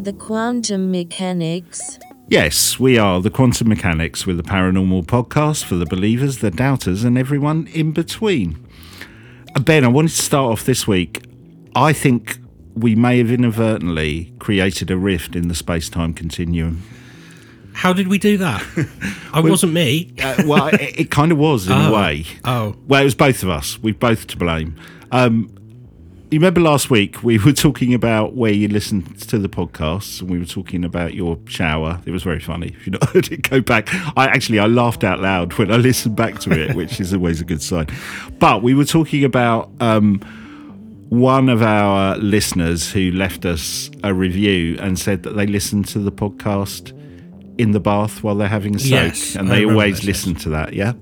Are the quantum mechanics? Yes, we are the Quantum Mechanics with the Paranormal Podcast for the believers, the doubters, and everyone in between. Uh, Ben, I wanted to start off this week. I think we may have inadvertently created a rift in the space time continuum. How did we do that? I wasn't me. Uh, well, it, it kind of was in a Oh. way. Oh. Well, it was both of us. We're both to blame. Um, you remember last week we were talking about where you listened to the podcasts, and we were talking about your shower. It was very funny. If you not heard it, go back. I actually I laughed out loud when I listened back to it, which is always a good sign. But we were talking about um, one of our listeners who left us a review and said that they listened to the podcast in the bath while they're having a soak, Yes, and they always listen to that. Yeah.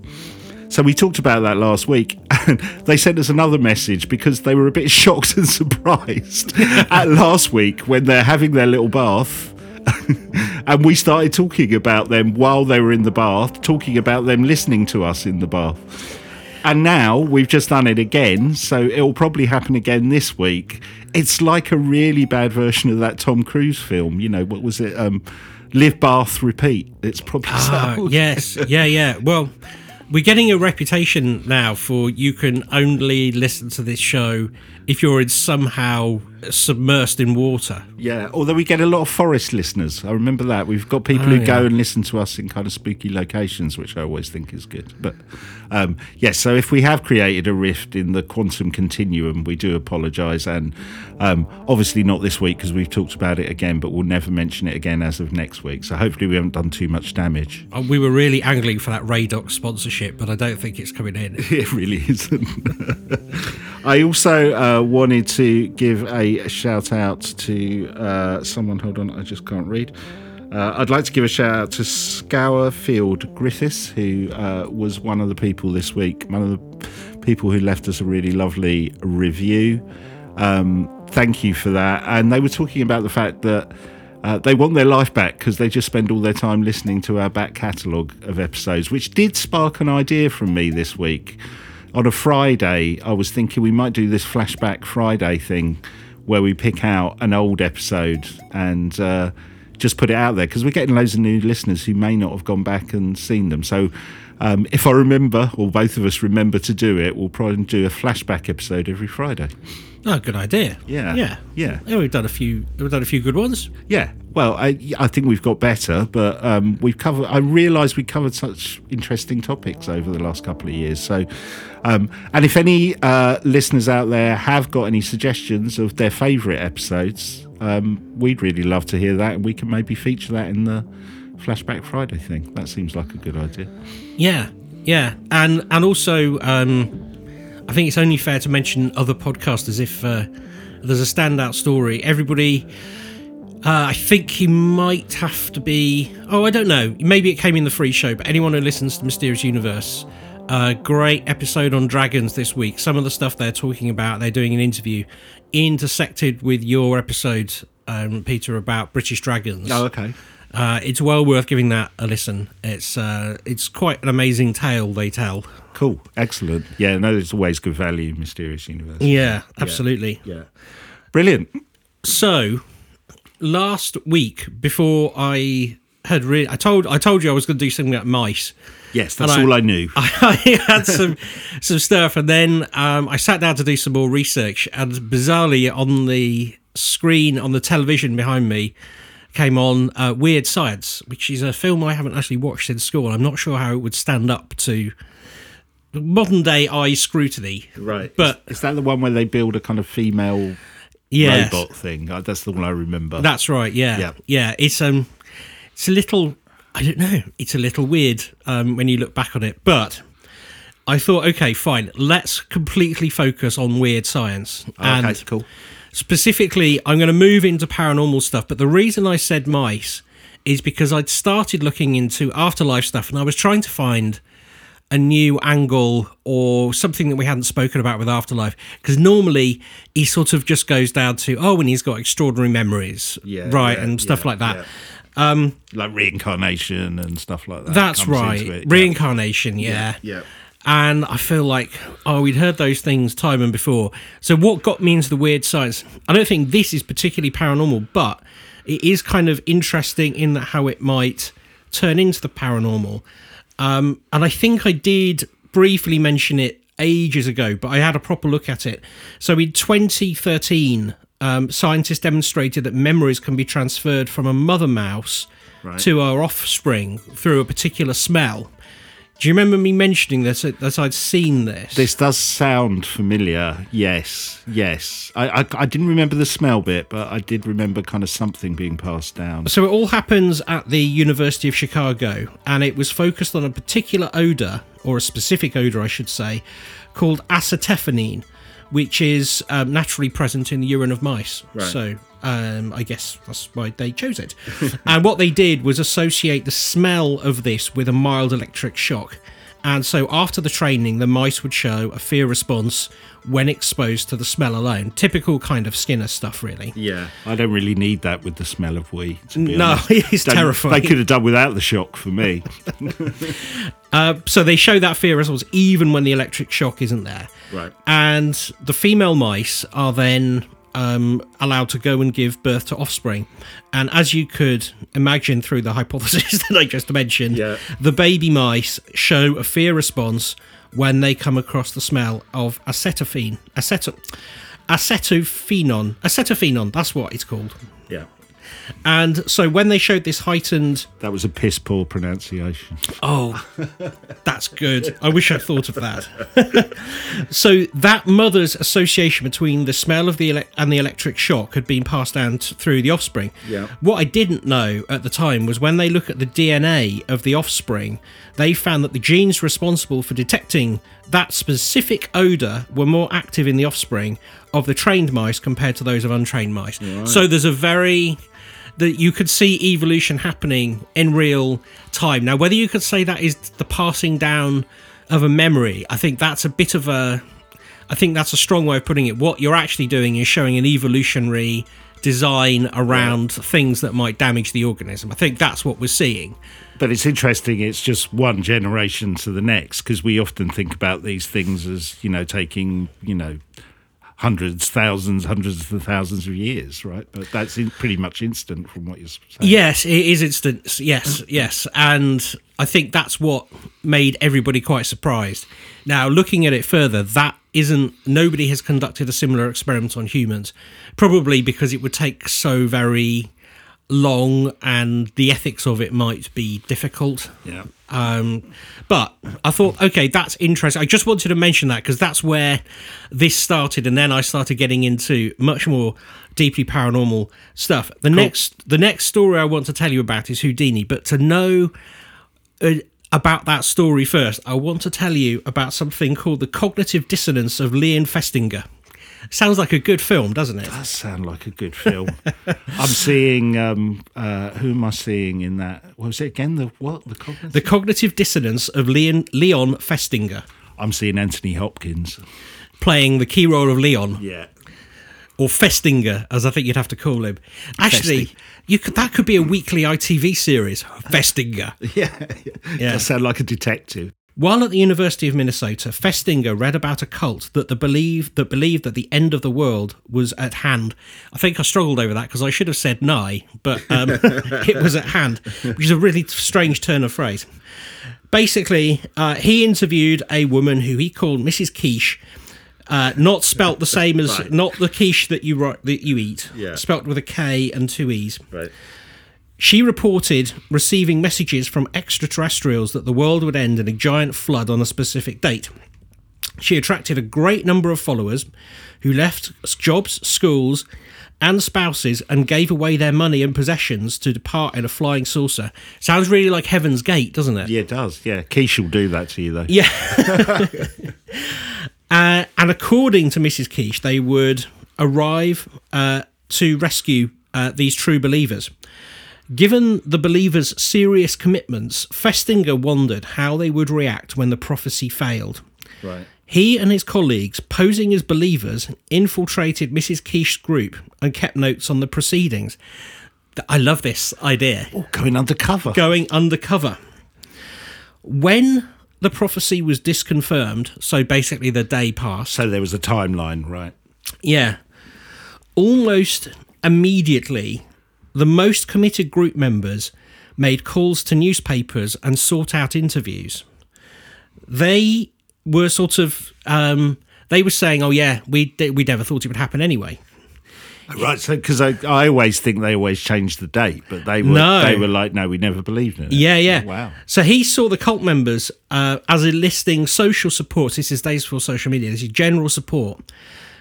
So we talked about that last week, and they sent us another message because they were a bit shocked and surprised at last week when they're having their little bath. and we started talking about them while they were in the bath, talking about them listening to us in the bath. And now we've just done it again, so it'll probably happen again this week. It's like a really bad version of that Tom Cruise film. You know, what was it? Um, Live Bath Repeat. It's probably Ah, so. yes, yeah, yeah. Well, we're getting a reputation now for you can only listen to this show if you're in somehow submersed in water. Yeah, although we get a lot of forest listeners. I remember that. We've got people Oh, who go and listen to us in kind of spooky locations, which I always think is good. But um, yes, so if we have created a rift in the quantum continuum, we do apologise. And um, obviously not this week because we've talked about it again, but we'll never mention it again as of next week. So hopefully we haven't done too much damage. Uh, We were really angling for that Radox sponsorship, but I don't think it's coming in. It really isn't. I also uh, wanted to give a shout out to uh, someone. Hold on, I just can't read. Uh, I'd like to give a shout out to Scourfield Griffiths, who uh, was one of the people this week, one of the people who left us a really lovely review. Um, thank you for that. And they were talking about the fact that uh, they want their life back because they just spend all their time listening to our back catalogue of episodes, which did spark an idea from me this week. On a Friday, I was thinking we might do this Flashback Friday thing where we pick out an old episode and uh, just put it out there because we're getting loads of new listeners who may not have gone back and seen them. So um, if I remember, or both of us remember to do it, we'll probably do a flashback episode every Friday. Oh, good idea. Yeah. yeah, Yeah. Yeah, we've done a few. We've done a few good ones. Yeah, well, I I think we've got better, but um, we've covered. I realise we covered such interesting topics over the last couple of years. So, um, and if any uh, listeners out there have got any suggestions of their favourite episodes, um, we'd really love to hear that, and we can maybe feature that in the Flashback Friday thing. That seems like a good idea. Yeah, yeah, and and also, um, I think it's only fair to mention other podcasters if uh, there's a standout story. Everybody, uh, I think he might have to be. Oh, I don't know. Maybe it came in the free show, but anyone who listens to Mysterious Universe. Uh, great episode on dragons this week. Some of the stuff they're talking about, they're doing an interview intersected with your episode, um, Peter, about British dragons. Oh, okay. Uh, it's well worth giving that a listen. It's uh, it's quite an amazing tale they tell. Cool. Excellent. Yeah, no, there's always good value in Mysterious Universe. Yeah, absolutely. Yeah. Brilliant. So last week, before I had re- I told I told you I was going to do something about mice. Yes, that's I- all I knew. I had some some stuff, and then um, I sat down to do some more research, and bizarrely on the screen on the television behind me came on uh, Weird Science, which is a film I haven't actually watched in school. I'm not sure how it would stand up to modern day eye scrutiny. Right. But- is, is that the one where they build a kind of female Yes. robot thing? Uh, That's the one I remember. That's right. Yeah. Yeah. Yeah. It's um, it's a little. I don't know. It's a little weird um, when you look back on it, but I thought, okay, fine. Let's completely focus on weird science. okay, and cool. specifically, I'm going to move into paranormal stuff. But the reason I said mice is because I'd started looking into afterlife stuff, and I was trying to find a new angle or something that we hadn't spoken about with afterlife because normally he sort of just goes down to oh and he's got extraordinary memories Yeah, right yeah, and stuff yeah, like that yeah. um Like reincarnation and stuff like that. that's right into it, yeah. reincarnation yeah. Yeah. and i feel like oh we'd heard those things time and before so what got me into the weird science i don't think this is particularly paranormal but it is kind of interesting in that how it might turn into the paranormal. Um, and I think I did briefly mention it ages ago, but I had a proper look at it. So in 2013, um, scientists demonstrated that memories can be transferred from a mother mouse Right. to her offspring through a particular smell. Do you remember me mentioning this that I'd seen this? This does sound familiar. Yes, yes. I, I I didn't remember the smell bit, but I did remember kind of something being passed down. So it all happens at the University of Chicago, and it was focused on a particular odor, or a specific odor, I should say, called acetophenine, which is um, naturally present in the urine of mice. Right. So um, I guess that's why they chose it. and what they did was associate the smell of this with a mild electric shock. And so after the training, the mice would show a fear response when exposed to the smell alone. Typical kind of Skinner stuff, really. Yeah, I don't really need that with the smell of wee. No, honest. it's Don't- terrifying. They could have done without the shock for me. Uh, so they show that fear response even when the electric shock isn't there. Right. And the female mice are then um, allowed to go and give birth to offspring. And as you could imagine through the hypothesis that I just mentioned, Yeah. the baby mice show a fear response when they come across the smell of acetophene. Aceto- acetophenon. Acetophenone, that's what it's called. yeah, And so when they showed this heightened that was a piss poor pronunciation. Oh, that's good. I wish I'd thought of that. so that mother's association between the smell of the ele- and the electric shock had been passed down t- through the offspring. Yeah. What I didn't know at the time was when they look at the DNA of the offspring, they found that the genes responsible for detecting that specific odor were more active in the offspring of the trained mice compared to those of untrained mice. So there's a very that you could see evolution happening in real time. Now, whether you could say that is the passing down of a memory, I think that's a bit of a. I think that's a strong way of putting it. What you're actually doing is showing an evolutionary design around things that might damage the organism. I think that's what we're seeing. But it's interesting. It's just one generation to the next because we often think about these things as you know taking you know hundreds, thousands, hundreds of thousands of years, right? But that's in, pretty much instant from what you're saying. Yes, it is instant. Yes, yes. And I think that's what made everybody quite surprised. Now, looking at it further, that isn't, nobody has conducted a similar experiment on humans, probably because it would take so very long and the ethics of it might be difficult. Yeah. Um, but I thought, okay, that's interesting. I just wanted to mention that because that's where this started, and then I started getting into much more deeply paranormal stuff. The next, the next story I want to tell you about is Houdini. But to know uh, about that story first, I want to tell you about something called the cognitive dissonance of Leon Festinger. Sounds like a good film, doesn't it? That sound like a good film. I'm seeing. Um, uh, who am I seeing in that? What was it again? The what? The cognitive? The cognitive dissonance of Leon Leon Festinger, I'm seeing Anthony Hopkins. playing the key role of Leon. Yeah. or Festinger, as I think you'd have to call him. Actually, you could that could be a weekly ITV series, Festinger. Yeah. Yeah. That sound like a detective. While at the University of Minnesota, Festinger read about a cult that the believe that believed that the end of the world was at hand. I think I struggled over that because I should have said nigh, but um, it was at hand, which is a really strange turn of phrase. Basically, uh, he interviewed a woman who he called Mrs. Keech. Uh, not spelt the same as Right. not the quiche that you write, that you eat. Yeah. Spelt with a K and two E's. Right. She reported receiving messages from extraterrestrials that the world would end in a giant flood on a specific date. She attracted a great number of followers who left jobs, schools, and spouses and gave away their money and possessions to depart in a flying saucer. Sounds really like Heaven's Gate, doesn't it? Yeah, it does. Yeah. Quiche will do that to you, though. Yeah. uh, and according to Mrs. Keech, they would arrive uh, to rescue uh, these true believers. Given the believers' serious commitments, Festinger wondered how they would react when the prophecy failed. Right. He and his colleagues, posing as believers, infiltrated Mrs. Keech's group and kept notes on the proceedings. I love this idea Oh, going undercover. going undercover. When the prophecy was disconfirmed, so basically the day passed, So there was a timeline, right? yeah, almost immediately the most committed group members made calls to newspapers and sought out interviews. They were sort of um, they were saying, "Oh yeah, we we never thought it would happen anyway." Right, so because I, I always think they always change the date, but they were No. they were like, no, we never believed in it. Yeah, yeah. Wow. So he saw the cult members uh, as enlisting social support. This is days before social media. This is general support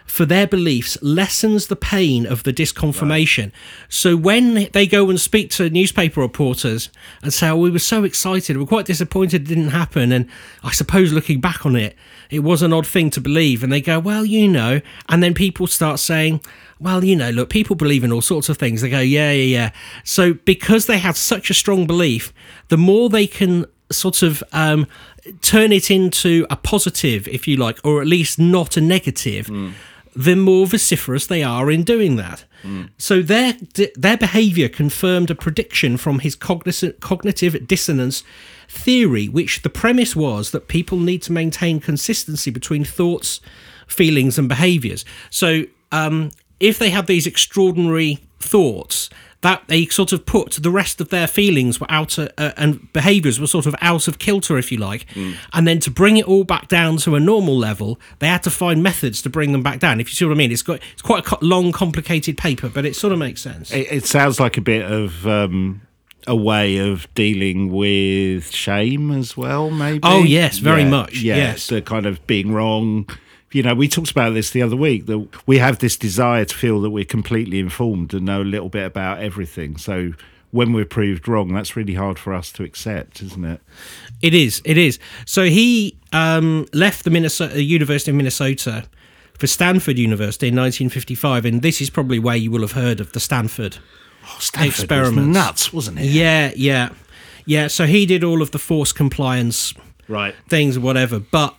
for their beliefs lessens the pain of the disconfirmation. So when they go and speak to newspaper reporters and say, "Oh, we were so excited, we we're quite disappointed it didn't happen," and I suppose looking back on it, it was an odd thing to believe, and they go, "Well, you know," and then people start saying. Well, you know, look, people believe in all sorts of things. They go, yeah, yeah, yeah. So, because they have such a strong belief, the more they can sort of um, turn it into a positive, if you like, or at least not a negative, the more vociferous they are in doing that. So their their behaviour confirmed a prediction from his cogniz- cognitive dissonance theory, which the premise was that people need to maintain consistency between thoughts, feelings, and behaviours. So um, if they have these extraordinary thoughts that they sort of put the rest of their feelings were out uh, uh, and behaviors were sort of out of kilter if you like and then to bring it all back down to a normal level they had to find methods to bring them back down if you see what i mean it's got it's quite a long complicated paper but it sort of makes sense It, it sounds like a bit of um, a way of dealing with shame as well, maybe. Oh, yes, very Yeah, much, Yeah, yes. the kind of being wrong. You know, we talked about this the other week that we have this desire to feel that we're completely informed and know a little bit about everything. So when we're proved wrong, that's really hard for us to accept, isn't it? It is. It is. So he um, left the Minnesota University of Minnesota for Stanford University in 1955, and this is probably where you will have heard of the Stanford. Oh, Stanford Experiments. was nuts, wasn't it? Yeah, yeah, yeah. So he did all of the force compliance Right. things, whatever. But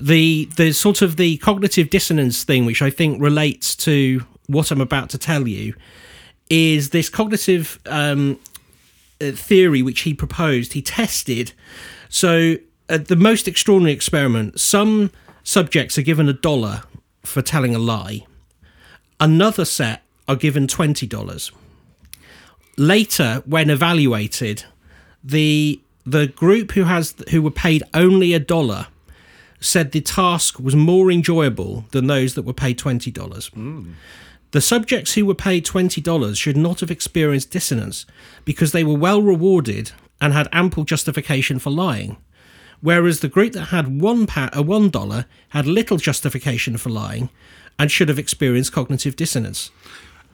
the the sort of the cognitive dissonance thing, which I think relates to what I'm about to tell you, is this cognitive um, uh, theory which he proposed. He tested. So at the most extraordinary experiment, some subjects are given a dollar for telling a lie. Another set are given twenty dollars. Later, when evaluated, the the group who has who were paid only a dollar said the task was more enjoyable than those that were paid twenty dollars. The subjects who were paid twenty dollars should not have experienced dissonance because they were well rewarded and had ample justification for lying. Whereas the group that had one pa- a one dollar had little justification for lying and should have experienced cognitive dissonance.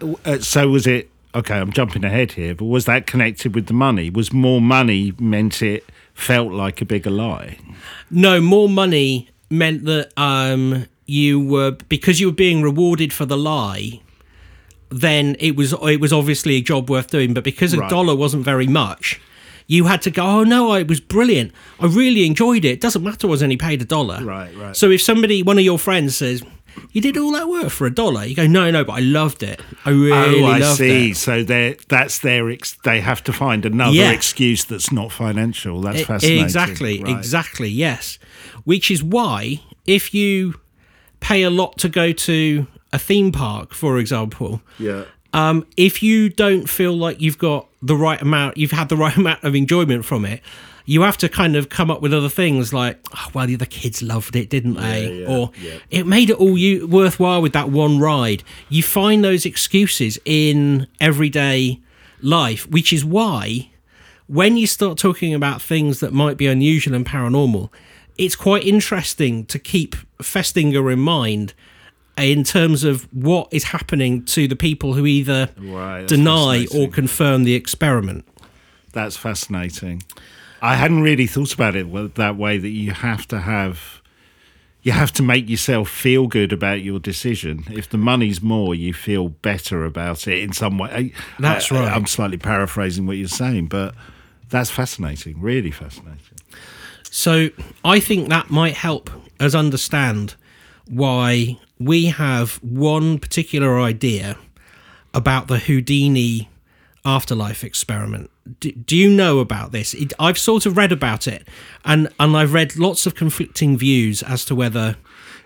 Uh, so was it okay i'm jumping ahead here but was that connected with the money was more money meant it felt like a bigger lie No, more money meant that um, you were because you were being rewarded for the lie. Then it was it was obviously a job worth doing, but because a Right. dollar wasn't very much, you had to go. Oh no, it was brilliant. I really enjoyed it. It doesn't matter. I was only paid a dollar. Right, right. So if somebody, one of your friends says. You did all that work for a dollar. You go, no, no, but I loved it. I really oh i loved see it. so they that's their ex- they have to find another Yeah. excuse that's not financial that's E- fascinating Exactly, Right. exactly, yes. Which is why if you pay a lot to go to a theme park, for example, yeah um, if you don't feel like you've got the right amount, you've had the right amount of enjoyment from it, you have to kind of come up with other things like, oh, well, the kids loved it, didn't they? yeah, or yeah. it made it all you worthwhile with that one ride. You find those excuses in everyday life, which is why when you start talking about things that might be unusual and paranormal, it's quite interesting to keep Festinger in mind in terms of what is happening to the people who either Right, deny or confirm the experiment. That's fascinating. I hadn't really thought about it that way. That you have to have, you have to make yourself feel good about your decision. If the money's more, you feel better about it in some way. That's I- right. I'm slightly paraphrasing what you're saying, but that's fascinating. Really fascinating. So I think that might help us understand why we have one particular idea about the Houdini afterlife experiment. Do, do you know about this? It, I've sort of read about it, and and I've read lots of conflicting views as to whether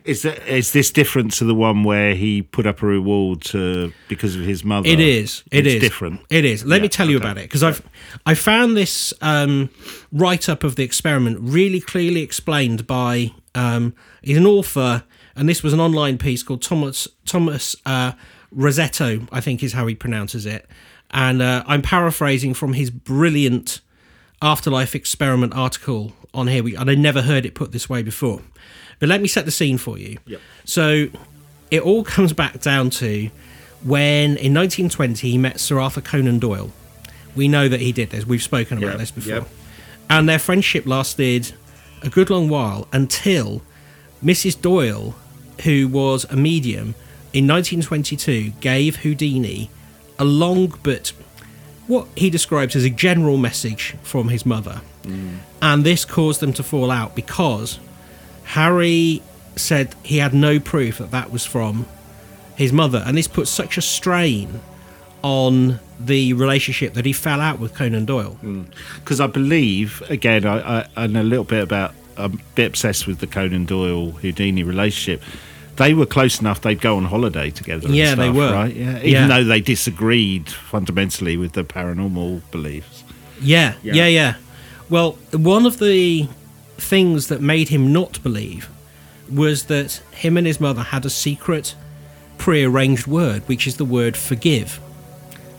Is that is this different to the one where he put up a reward to because of his mother? It is. It it's is different. It is. Let me tell you okay. about it because I've I found this um, write up of the experiment really clearly explained by um, he's an author, and this was an online piece called Thomas Thomas uh, Rosetto, I think is how he pronounces it, and uh, I'm paraphrasing from his brilliant afterlife experiment article on here. We, and I never heard it put this way before. But let me set the scene for you. Yep. So it all comes back down to when in 1920 he met Sir Arthur Conan Doyle. We know that he did this. We've spoken about Yep, this before. yep. And their friendship lasted a good long while until Mrs. Doyle, who was a medium, in 1922 gave Houdini a long but what he describes as a general message from his mother. Mm. And this caused them to fall out because Harry said he had no proof that that was from his mother. And this put such a strain on the relationship that he fell out with Conan Doyle. Mm. Because I believe, again, I, I, I know a little bit about, I'm a bit obsessed with the Conan Doyle Houdini relationship. They were close enough; they'd go on holiday together. Yeah, they were. right. Yeah, even Yeah. though they disagreed fundamentally with the paranormal beliefs. Yeah, Yeah. yeah, yeah, Well, one of the things that made him not believe was that him and his mother had a secret pre-arranged word, which is the word forgive.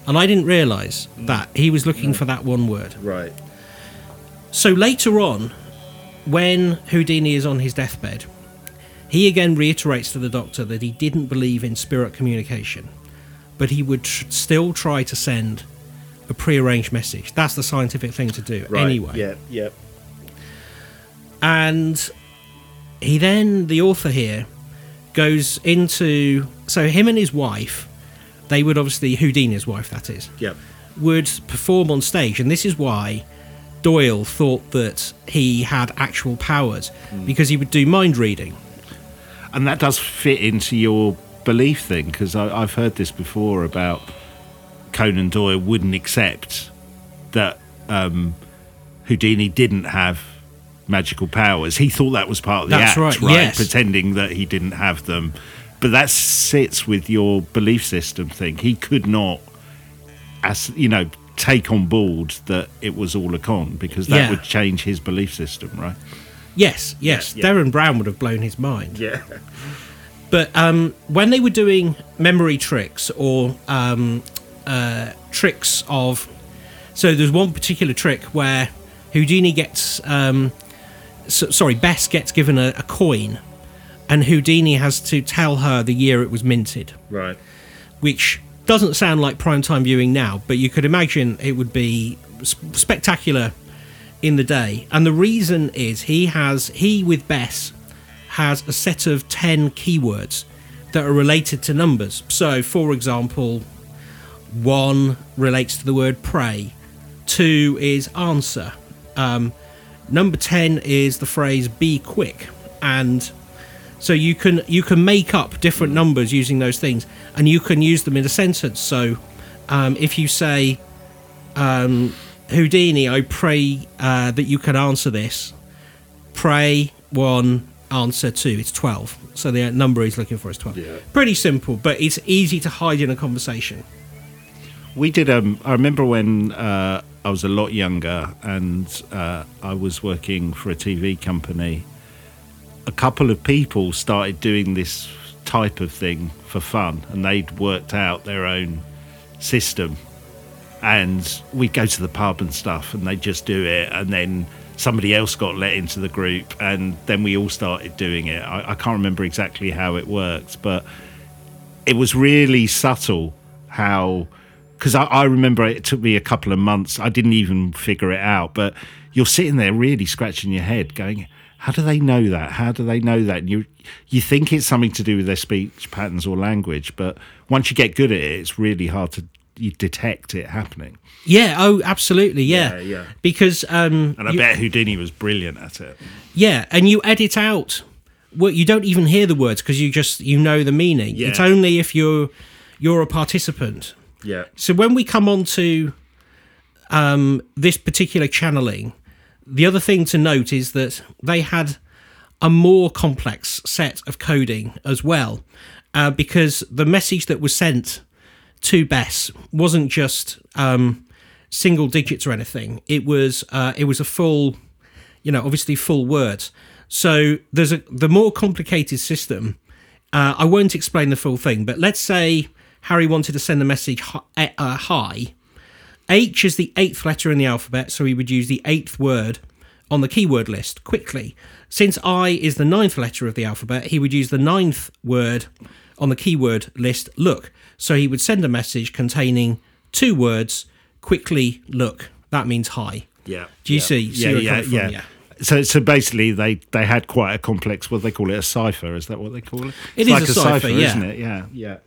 And I didn't realize mm. that he was looking mm. for that one word. Right. So later on, when Houdini is on his deathbed, he again reiterates to the doctor that he didn't believe in spirit communication, but he would tr- still try to send a prearranged message. That's the scientific thing to do, Right. anyway. Yeah. Yeah. And he then, the author here, goes into. So him and his wife, they would obviously, Houdini's wife, that is, Yeah. would perform on stage, and this is why Doyle thought that he had actual powers hmm. because he would do mind reading. And that does fit into your belief thing because I've heard this before about Conan Doyle wouldn't accept that um, Houdini didn't have magical powers. He thought that was part of the That's act, right, right? yes. Pretending that he didn't have them. But that sits with your belief system thing. He could not, as you know, take on board that it was all a con because that Yeah. would change his belief system, right? Yes, yes, Yeah, yeah. Derren Brown would have blown his mind. Yeah. But um, when they were doing memory tricks or um, uh, tricks of, so there's one particular trick where Houdini gets, um, so, sorry, Bess gets given a, a coin, and Houdini has to tell her the year it was minted, Right. which doesn't sound like primetime viewing now, but you could imagine it would be spectacular in the day. And the reason is he has he with Bess has a set of 10 keywords that are related to numbers. So, for example, one relates to the word pray, two is answer, um, number 10 is the phrase be quick, and so you can you can make up different numbers using those things, and you can use them in a sentence. So, um, if you say, um, "Houdini, I pray uh, that you can answer this," pray one, answer two. It's twelve. So the number he's looking for is twelve. Yeah. Pretty simple, but it's easy to hide in a conversation. We did. Um, I remember when uh, I was a lot younger and uh, I was working for a TV company. A couple of people started doing this type of thing for fun, and they'd worked out their own system. And we'd go to the pub and stuff, and they'd just do it, and then somebody else got let into the group, and then we all started doing it. I, I can't remember exactly how it worked, but it was really subtle how because I, I remember it took me a couple of months. I didn't even figure it out but you're sitting there really scratching your head going how do they know that? How do they know that? And you you think it's something to do with their speech patterns or language but once you get good at it it's really hard to you detect it happening Yeah. Oh, absolutely. Yeah. Yeah, yeah. Because um, and i you- bet houdini was brilliant at it Yeah, and you edit out. Well, you don't even hear the words because you just you know the meaning. Yeah. It's only if you're you're a participant Yeah. So when we come on to um, this particular channeling, the other thing to note is that they had a more complex set of coding as well, uh, because the message that was sent to Bess wasn't just um, single digits or anything. It was uh, it was a full, you know, obviously full words. So there's a the more complicated system. Uh, I won't explain the full thing, but let's say Harry wanted to send a message hi, uh, hi. H is the eighth letter in the alphabet, so he would use the eighth word on the keyword list quickly. Since I is the ninth letter of the alphabet, he would use the ninth word on the keyword list, look. So he would send a message containing two words, quickly look. That means hi. Yeah. Do you yeah. see? see Yeah, where I'm yeah, from? yeah. yeah. So, so basically, they, they had quite a complex. What they call it? A cipher? Is that what they call it? It it's is like a cipher, yeah. isn't it? Yeah, yeah.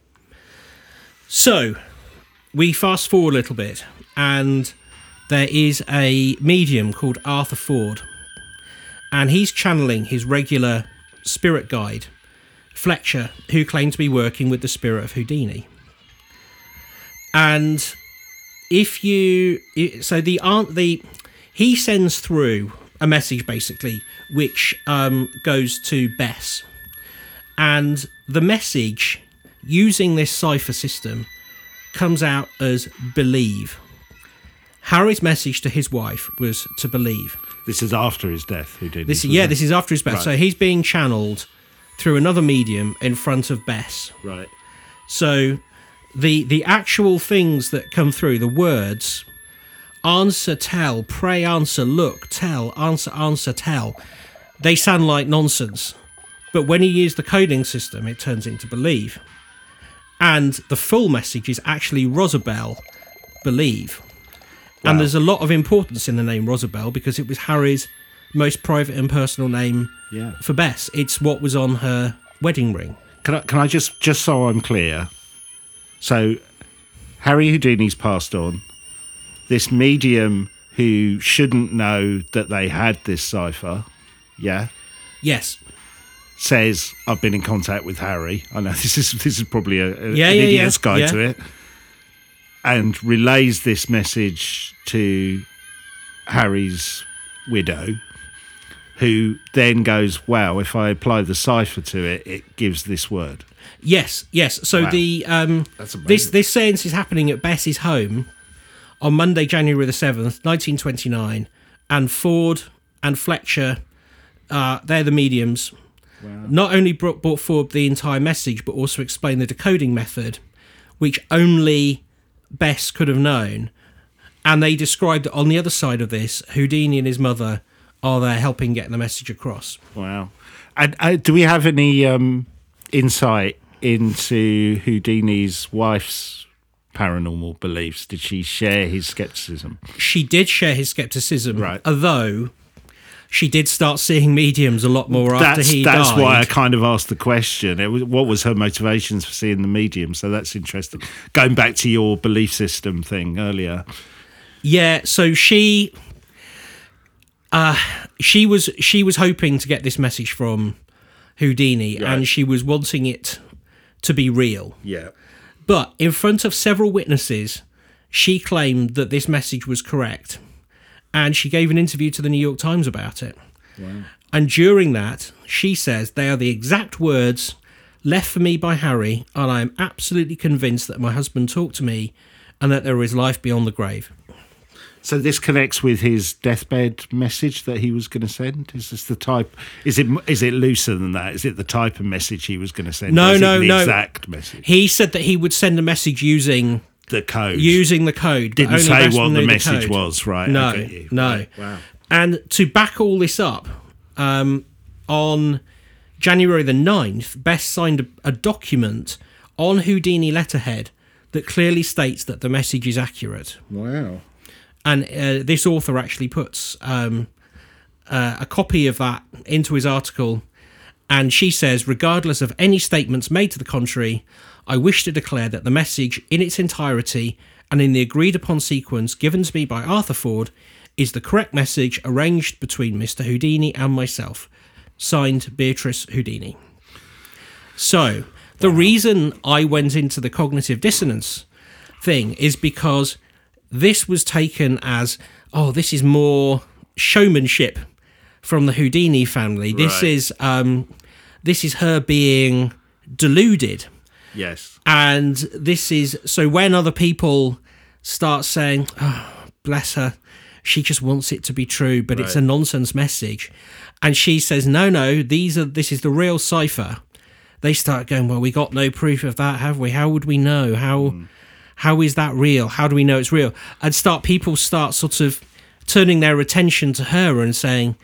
So we fast forward a little bit, and there is a medium called Arthur Ford, and he's channeling his regular spirit guide, Fletcher, who claimed to be working with the spirit of Houdini. And if you, so the aunt, the he sends through a message basically, which um, goes to Bess, and the message using this cipher system comes out as believe. Harry's message to his wife was to believe. This is after his death. Who did This, yeah, this is after his death. Right. So he's being channeled through another medium in front of Bess. right. So the the actual things that come through, the words, answer, tell, pray, answer, look, tell, answer, answer, tell, they sound like nonsense. But when you use the coding system, it turns into believe. And the full message is actually Rosabelle, believe. And there's a lot of importance in the name Rosabelle because it was Harry's most private and personal name Yeah. for Bess. It's what was on her wedding ring. Can I, can I just, just so I'm clear? So, Harry Houdini's passed on. This medium who shouldn't know that they had this cipher, yeah, Yes. says, I've been in contact with Harry. I know this is this is probably a, a, Yeah, an yeah, idiot's yeah, guide yeah. to it. And relays this message to Harry's widow, who then goes, Wow, if I apply the cipher to it, it gives this word. Yes, yes. So Wow. the um, this this seance is happening at Bess's home on Monday, January the seventh, nineteen twenty nine, and Ford and Fletcher, uh, they're the mediums. Not only brought, brought forward the entire message, but also explained the decoding method, which only Bess could have known. And they described that on the other side of this, Houdini and his mother are there helping get the message across. Wow. And uh, do we have any um, insight into Houdini's wife's paranormal beliefs? Did she share his skepticism? she did share his skepticism, Right. although she did start seeing mediums a lot more after That's he that's died. why I kind of asked the question. It was, what was her motivations for seeing the medium? So that's interesting. Going back to your belief system thing earlier. yeah, so she, uh, she was she was hoping to get this message from Houdini, Right. and she was wanting it to be real. Yeah. But in front of several witnesses, she claimed that this message was correct. And she gave an interview to the New York Times about it. Wow. And during that, she says they are the exact words left for me by Harry, and I am absolutely convinced that my husband talked to me and that there is life beyond the grave. So this connects with his deathbed message that he was going to send. Is this the type? Is it is it looser than that? Is it the type of message he was going to send? No, is no, it the no. Exact message. He said that he would send a message using The code. using the code. didn't only say what the message code. was. Right. No, you. no. Right, Wow. And to back all this up, um, on January the 9th, Bess signed a, a document on Houdini letterhead that clearly states that the message is accurate. Wow. And uh, this author actually puts um, uh, a copy of that into his article. And she says, regardless of any statements made to the contrary, I wish to declare that the message in its entirety and in the agreed upon sequence given to me by Arthur Ford is the correct message arranged between Mr. Houdini and myself. Signed Beatrice Houdini. So, the reason I went into the cognitive dissonance thing is because this was taken as oh, this is more showmanship from the Houdini family. This is um, this is her being deluded. Yes. and this is so when other people start saying oh, bless her she just wants it to be true but it's a nonsense message and she says no no these are this is the real cipher. They start going well we got no proof of that have we? How would we know? How how is that real how do we know it's real and start people start sort of turning their attention to her and saying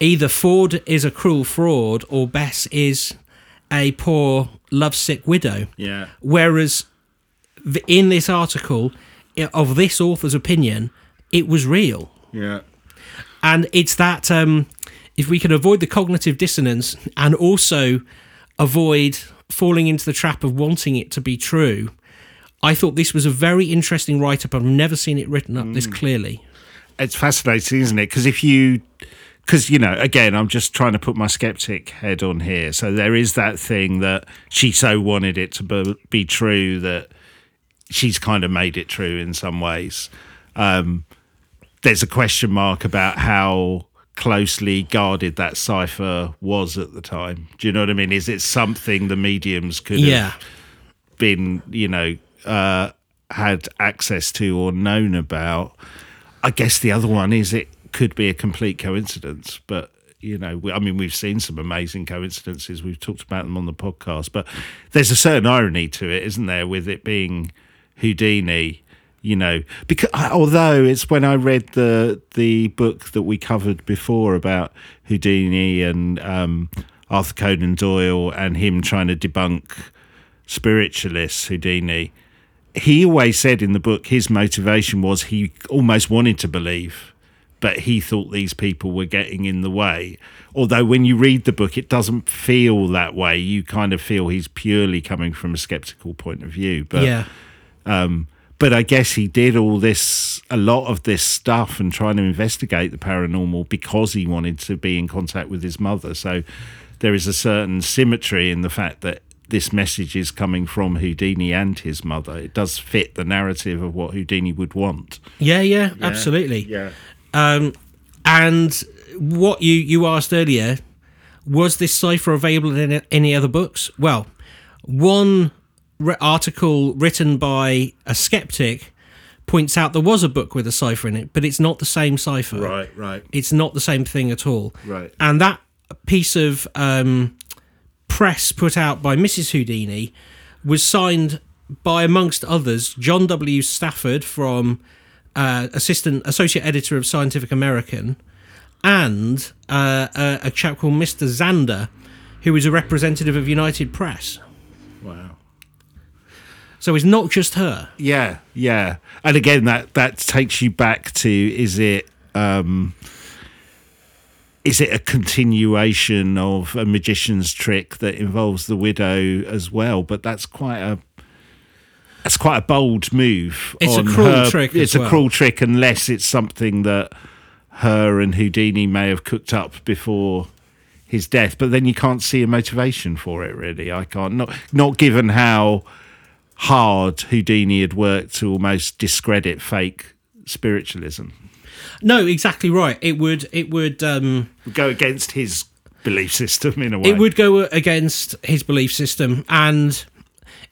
either ford is a cruel fraud or bess is a poor lovesick widow Yeah. Whereas in this article, of this author's opinion, it was real. Yeah. And it's that um, if we can avoid the cognitive dissonance and also avoid falling into the trap of wanting it to be true, I thought this was a very interesting write up. I've never seen it written up this clearly. it's fascinating, isn't it? Because if you, because you know, again, I'm just trying to put my skeptic head on here. So there is that thing that she so wanted it to be, be true that she's kind of made it true in some ways. Um, there's a question mark about how closely guarded that cipher was at the time. Do you know what I mean? Is it something the mediums could Yeah. have been, you know, uh, had access to or known about? I guess the other one is it could be a complete coincidence, but you know, we, I mean, we've seen some amazing coincidences. We've talked about them on the podcast, but there's a certain irony to it, isn't there, with it being Houdini? You know, because although it's when I read the the book that we covered before about Houdini and um, Arthur Conan Doyle and him trying to debunk spiritualists, Houdini, he always said in the book his motivation was he almost wanted to believe, but he thought these people were getting in the way. Although when you read the book, it doesn't feel that way. You kind of feel he's purely coming from a skeptical point of view. But yeah. Um, but I guess he did all this, a lot of this stuff, and trying to investigate the paranormal because he wanted to be in contact with his mother. So there is a certain symmetry in the fact that this message is coming from Houdini and his mother. It does fit the narrative of what Houdini would want. Yeah, yeah, absolutely. Yeah. Um, and what you you asked earlier was this cipher available in any other books? Well, one re- article written by a skeptic points out there was a book with a cipher in it, but it's not the same cipher. Right, right. It's not the same thing at all. Right. And that piece of um, press put out by Mrs. Houdini was signed by, amongst others, John W. Stafford from uh, assistant associate editor of Scientific American, and uh, a, a chap called Mr. Zander, who is a representative of United Press. Wow. So it's not just her. Yeah, yeah. And again, that that takes you back to is it um, is it a continuation of a magician's trick that involves the widow as well? But that's quite a that's quite a bold move. It's a cruel her- trick It's a well. cruel trick unless it's something that her and Houdini may have cooked up before his death. But then you can't see a motivation for it. Really, I can't. Not not given how hard Houdini had worked to almost discredit fake spiritualism. No, exactly right. It would. It would. Um, Go against his belief system in a way. it would go against his belief system and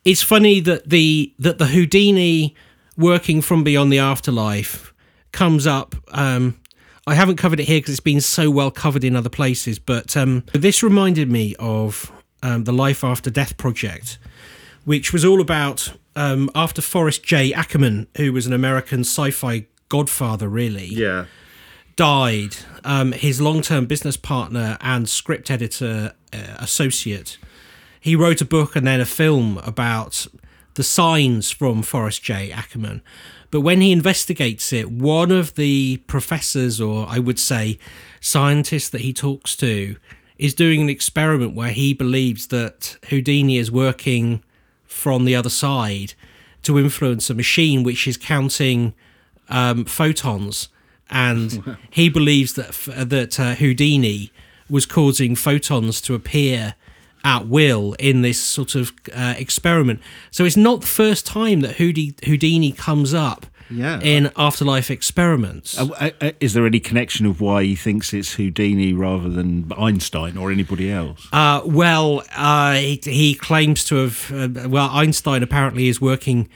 it's funny that the that the houdini working from beyond the afterlife comes up um i haven't covered it here because it's been so well covered in other places but um this reminded me of um, the life after death project which was all about um, after forrest j ackerman who was an american sci-fi godfather really Yeah. died, um, his long term business partner and script editor uh, associate, he wrote a book and then a film about the signs from Forrest J. Ackerman. But when he investigates it, one of the professors, or I would say scientists that he talks to, is doing an experiment where he believes that Houdini is working from the other side to influence a machine which is counting um, photons, and he believes that f- that uh, Houdini was causing photons to appear at will in this sort of uh, experiment. So it's not the first time that Houdini comes up Yeah. in afterlife experiments. Uh, uh, uh, is there any connection of why he thinks it's Houdini rather than Einstein or anybody else? Uh, well, uh, he, he claims to have. Uh, well, Einstein apparently is working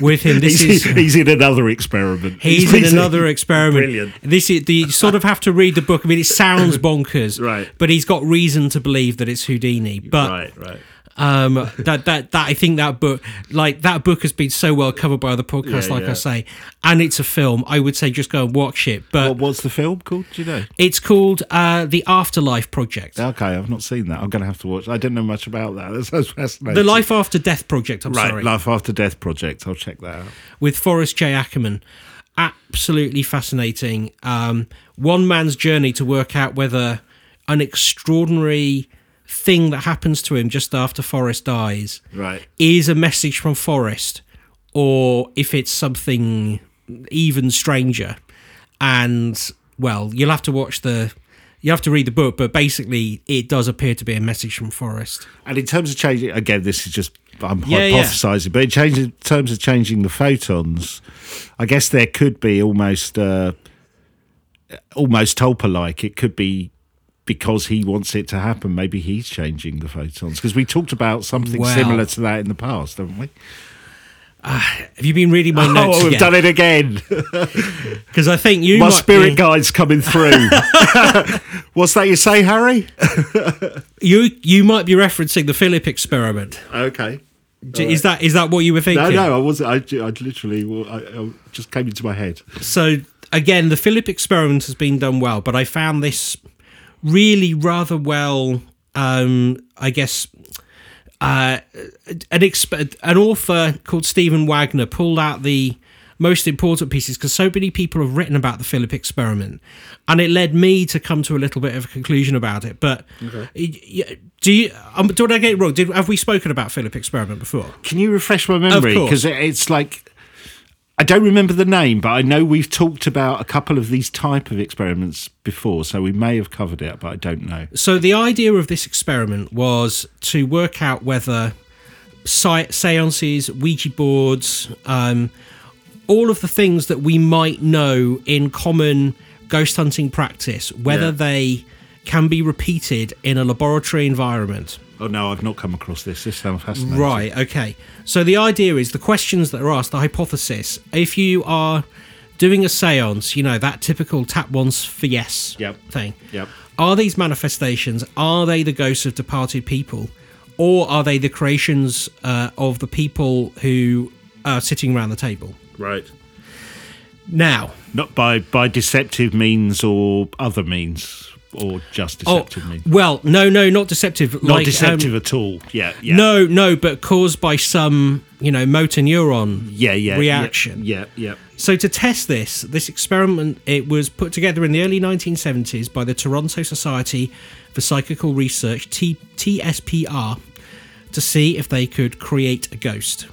with him. This he's, is. he's in another experiment. He's in another experiment. Brilliant. This is the you sort of have to read the book. I mean, it sounds bonkers, Right. But he's got reason to believe that it's Houdini. But Right, right. Um, that that that I think that book, like that book, has been so well covered by other podcasts, Yeah, like yeah. I say, and it's a film. I would say just go and watch it. But What, what's the film called? Do you know? it's called uh, the Afterlife Project, Okay, I've not seen that. I'm going to have to watch. I don't know much about that. That sounds fascinating. the Life After Death Project. I'm right, sorry, Life After Death project. I'll check that out. with Forrest J. Ackerman. Absolutely fascinating. Um, one man's journey to work out whether an extraordinary thing that happens to him just after Forrest dies Right. is a message from Forrest or if it's something even stranger. And, well, you'll have to watch the. You have to read the book, but basically, it does appear to be a message from Forrest. And in terms of changing, again, this is just I'm Yeah, yeah. hypothesizing, but in, change, in terms of changing the photons, I guess there could be almost uh, almost Tulpa like. It could be because he wants it to happen. Maybe he's changing the photons because we talked about something similar to that in the past, haven't we? Ah, have you been reading my oh, notes oh, we've again? done it again. Because I think you My spirit be- guide's coming through. What's that you say, Harry? you you might be referencing the Philip experiment. Okay. Is that is that what you were thinking? No, no, I wasn't. I, I literally I, I just came into my head. So again, the Philip experiment has been done well, but I found this really rather well. Um, I guess uh, an exp- an author called Stephen Wagner pulled out the most important pieces because so many people have written about the Philip experiment, and it led me to come to a little bit of a conclusion about it. But y- y- do you? Um, did I get it wrong? Did have we spoken about Philip experiment before? Can you refresh my memory? Because it's like I don't remember the name, but I know we've talked about a couple of these type of experiments before, so we may have covered it, but I don't know. So the idea of this experiment was to work out whether se- seances, Ouija boards, um, all of the things that we might know in common ghost hunting practice, whether Yeah. they can be repeated in a laboratory environment. Oh no, I've not come across this. This sounds fascinating. Right, okay. So the idea is the questions that are asked, the hypothesis, if you are doing a seance, you know, that typical tap once for yes Yep. thing. Yep. Are these manifestations, are they the ghosts of departed people? Or are they the creations uh, of the people who are sitting around the table? Right. Now, Not by by deceptive means or other means, or just oh, deceptive well, no, no, not deceptive. Not like, um, deceptive at all. Yeah. Yeah. No, no, but caused by some, you know, motor neuron Yeah. Yeah. reaction. Yeah. Yeah. So to test this, this experiment it was put together in the early 1970s by the Toronto Society for Psychical Research T- TSPR to see if they could create a ghost.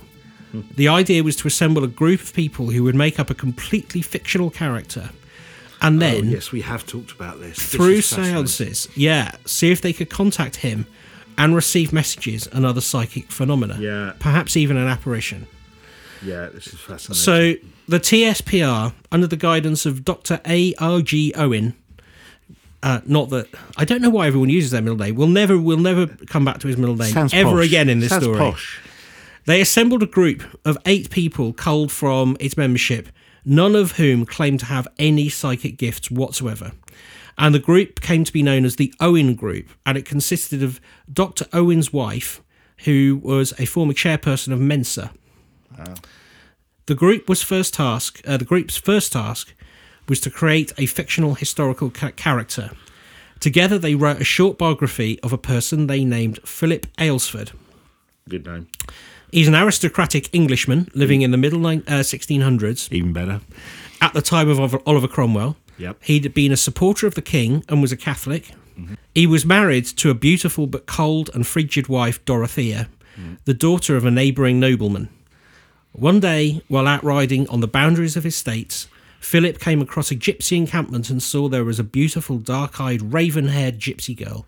The idea was to assemble a group of people who would make up a completely fictional character and then oh, yes, we have talked about this This through is fascinating. seances, yeah, see if they could contact him and receive messages and other psychic phenomena. Yeah. Perhaps even an apparition. Yeah, this is fascinating. So the TSPR, under the guidance of Dr. A. R. G. Owen, uh, not that I don't know why everyone uses their middle name. We'll never, we'll never come back to his middle name Sounds ever posh. again in this Sounds story. Posh. They assembled a group of eight people culled from its membership, none of whom claimed to have any psychic gifts whatsoever. And the group came to be known as the Owen Group, and it consisted of Dr. Owen's wife, who was a former chairperson of Mensa. The group was first task. Uh, the group's first task was to create a fictional historical ca- character. Together, they wrote a short biography of a person they named Philip Aylesford. Good name. He's an aristocratic Englishman living in the middle uh, 1600s Even better. at the time of Oliver- Cromwell. Yep. He'd been a supporter of the king and was a Catholic. He was married to a beautiful but cold and frigid wife, Dorothea, the daughter of a neighbouring nobleman. One day, while out riding on the boundaries of his states, Philip came across a gypsy encampment and saw there was a beautiful, dark eyed, raven haired gypsy girl,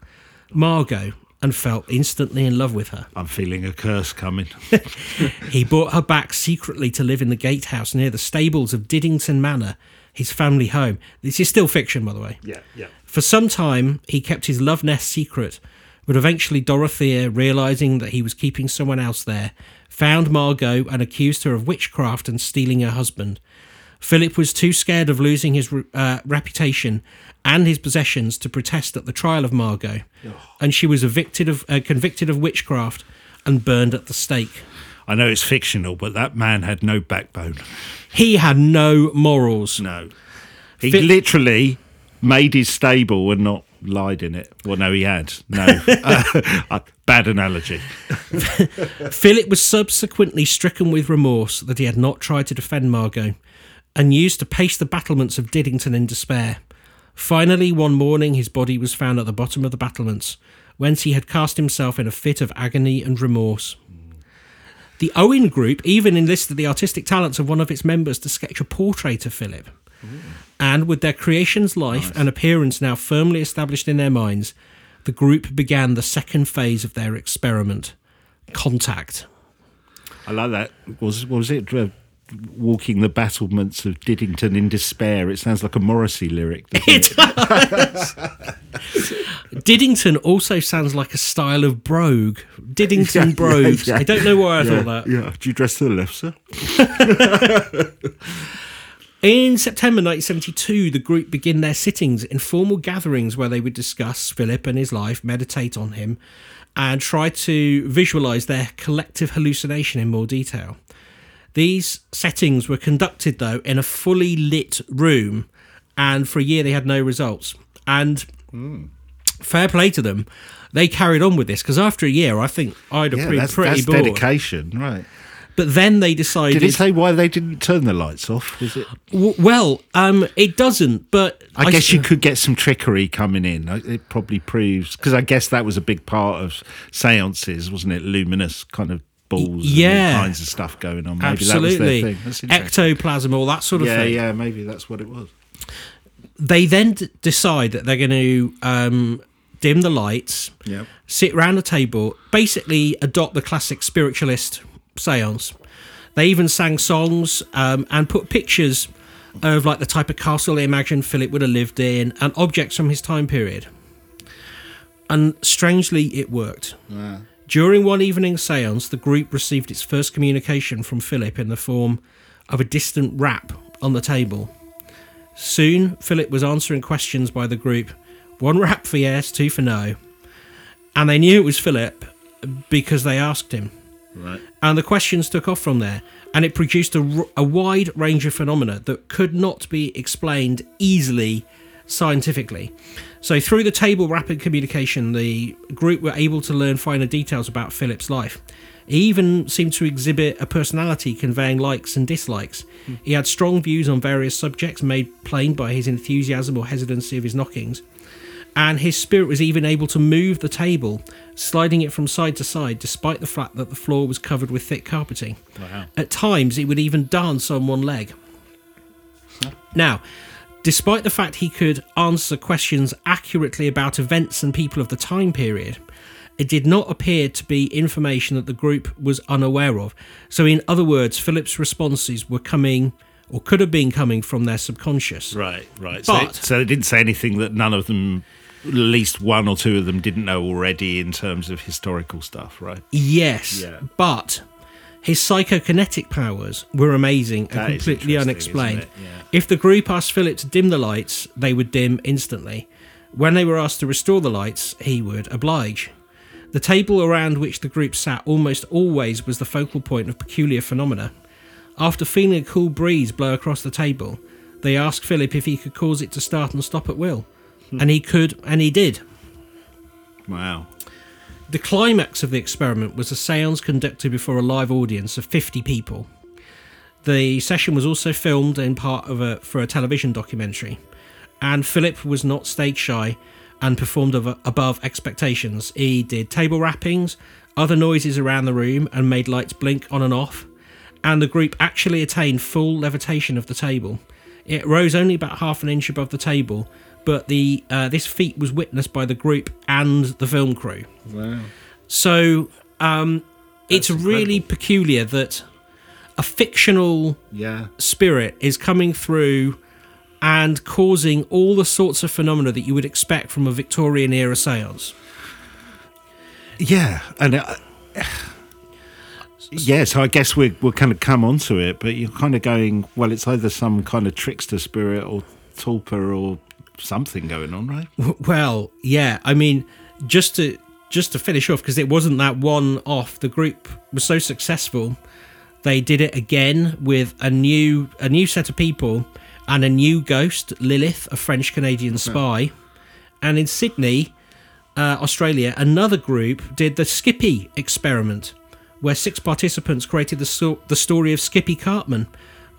Margot, and fell instantly in love with her. I'm feeling a curse coming. He brought her back secretly to live in the gatehouse near the stables of Diddington Manor, his family home. This is still fiction, by the way. yeah, yeah. For some time, he kept his love nest secret, but eventually Dorothea, realizing that he was keeping someone else there, found Margot and accused her of witchcraft and stealing her husband. Philip was too scared of losing his uh, reputation and his possessions to protest at the trial of Margot, and she was evicted of, uh, convicted of witchcraft and burned at the stake. I know it's fictional, but that man had no backbone. He had no morals. No. He Fi- literally made his stable and not lied in it. Well, no, he had. No. Uh, bad analogy. Philip was subsequently stricken with remorse that he had not tried to defend Margot and used to pace the battlements of Diddington in despair. Finally, one morning, his body was found at the bottom of the battlements, whence he had cast himself in a fit of agony and remorse. The Owen Group even enlisted the artistic talents of one of its members to sketch a portrait of Philip. And with their creation's life and appearance now firmly established in their minds, the group began the second phase of their experiment contact. I like that. Was was it uh, walking the battlements of Diddington in despair? It sounds like a Morrissey lyric. doesn't it? Diddington also sounds like a style of brogue. Diddington Yeah, brogues. yeah, yeah. I don't know why I thought that. yeah. Do you dress to the left, sir? In September 1972, the group begin their sittings, informal gatherings where they would discuss Philip and his life, meditate on him, and try to visualize their collective hallucination in more detail. These settings were conducted, though, in a fully lit room, and for a year they had no results. And fair play to them, they carried on with this because after a year, I think I'd have Yeah, been that's, pretty that's bored. dedication, right? But then they decided. Did it say why they didn't turn the lights off? Was it? W- well, um, it doesn't. But I guess s- you could get some trickery coming in. It probably proves because I guess that was a big part of seances, wasn't it? Luminous kind of balls, yeah. and all kinds of stuff going on. Maybe that was their absolutely thing. Ectoplasm, all that sort of yeah, thing. yeah, yeah, maybe that's what it was. They then d- decide that they're going to um, dim the lights, Yep. sit round a table, basically adopt the classic spiritualist seance. They even sang songs um, and put pictures of like the type of castle they imagined Philip would have lived in and objects from his time period. And strangely, it worked. During one evening seance, the group received its first communication from Philip in the form of a distant rap on the table. Soon, Philip was answering questions by the group one rap for yes, two for no. And they knew it was Philip because they asked him. Right. And the questions took off from there, and it produced a wide range of phenomena that could not be explained easily scientifically. So, through the table rapid communication, the group were able to learn finer details about Philip's life. He even seemed to exhibit a personality conveying likes and dislikes. He had strong views on various subjects, made plain by his enthusiasm or hesitancy of his knockings and his spirit was even able to move the table, sliding it from side to side, despite the fact that the floor was covered with thick carpeting. Wow. At times, it would even dance on one leg. Now, despite the fact he could answer questions accurately about events and people of the time period, it did not appear to be information that the group was unaware of. So, in other words, Philip's responses were coming, or could have been coming, from their subconscious. Right, right. So, But- it, so they didn't say anything that none of them, at least one or two of them, didn't know already in terms of historical stuff, right? Yes, Yeah. but his psychokinetic powers were amazing and is completely unexplained. Yeah. If the group asked Philip to dim the lights, they would dim instantly. When they were asked to restore the lights, he would oblige. The table around which the group sat almost always was the focal point of peculiar phenomena. After feeling a cool breeze blow across the table, they asked Philip if he could cause it to start and stop at will. Hmm. And he could, and he did. Wow. The climax of the experiment was a seance conducted before a live audience of 50 people. The session was also filmed in part of a, for a television documentary, and Philip was not stage shy and performed above expectations. He did table rappings, other noises around the room, and made lights blink on and off. And the group actually attained full levitation of the table. It rose only about half an inch above the table, but the uh, this feat was witnessed by the group and the film crew. Wow. So um, it's really peculiar that a fictional Yeah. spirit is coming through and causing all the sorts of phenomena that you would expect from a Victorian era seance. Yeah, and uh, yeah, so I guess we we'll kind of come onto it, but you're kind of going, well, it's either some kind of trickster spirit or tulpa or something going on, right? Well, yeah, I mean, just to just to finish off because it wasn't that one off. The group was so successful, they did it again with a new a new set of people and a new ghost, Lilith, a French Canadian spy, and in Sydney, uh, Australia, another group did the Skippy experiment, where six participants created the sto- the story of Skippy Cartman,